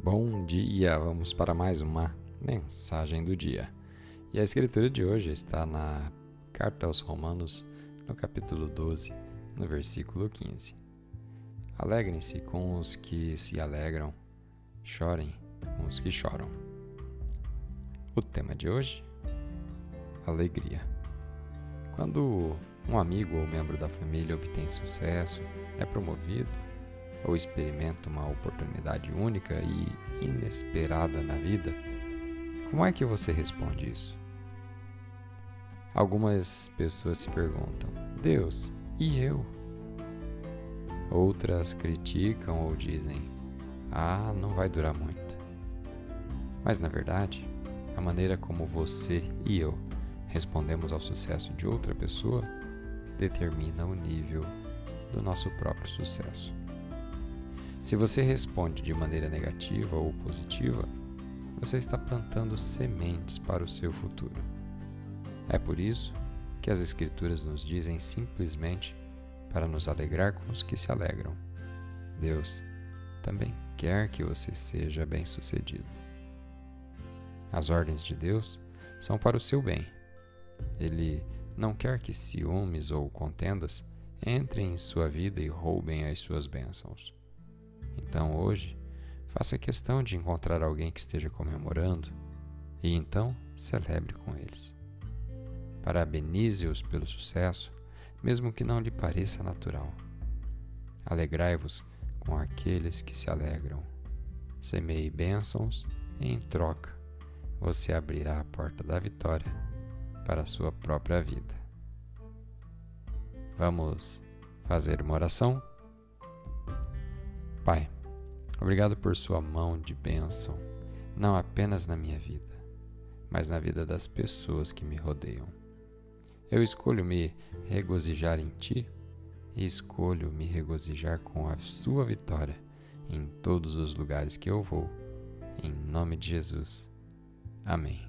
Bom dia, vamos para mais uma mensagem do dia. E a escritura de hoje está na Carta aos Romanos, no capítulo 12, no versículo 15. Alegrem-se com os que se alegram, chorem com os que choram. O tema de hoje: alegria. Quando um amigo ou membro da família obtém sucesso, é promovido, ou experimenta uma oportunidade única e inesperada na vida, como é que você responde isso? Algumas pessoas se perguntam: Deus, e eu? Outras criticam ou dizem: Ah, não vai durar muito. Mas na verdade, a maneira como você e eu respondemos ao sucesso de outra pessoa determina o nível do nosso próprio sucesso. Se você responde de maneira negativa ou positiva, você está plantando sementes para o seu futuro. É por isso que as Escrituras nos dizem simplesmente para nos alegrar com os que se alegram. Deus também quer que você seja bem-sucedido. As ordens de Deus são para o seu bem. Ele não quer que ciúmes ou contendas entrem em sua vida e roubem as suas bênçãos. Então hoje, faça questão de encontrar alguém que esteja comemorando e então celebre com eles. Parabenize-os pelo sucesso, mesmo que não lhe pareça natural. Alegrai-vos com aqueles que se alegram. Semeie bênçãos e, em troca, você abrirá a porta da vitória para a sua própria vida. Vamos fazer uma oração? Pai, obrigado por Sua mão de bênção, não apenas na minha vida, mas na vida das pessoas que me rodeiam. Eu escolho me regozijar em Ti e escolho me regozijar com a Sua vitória em todos os lugares que eu vou. Em nome de Jesus. Amém.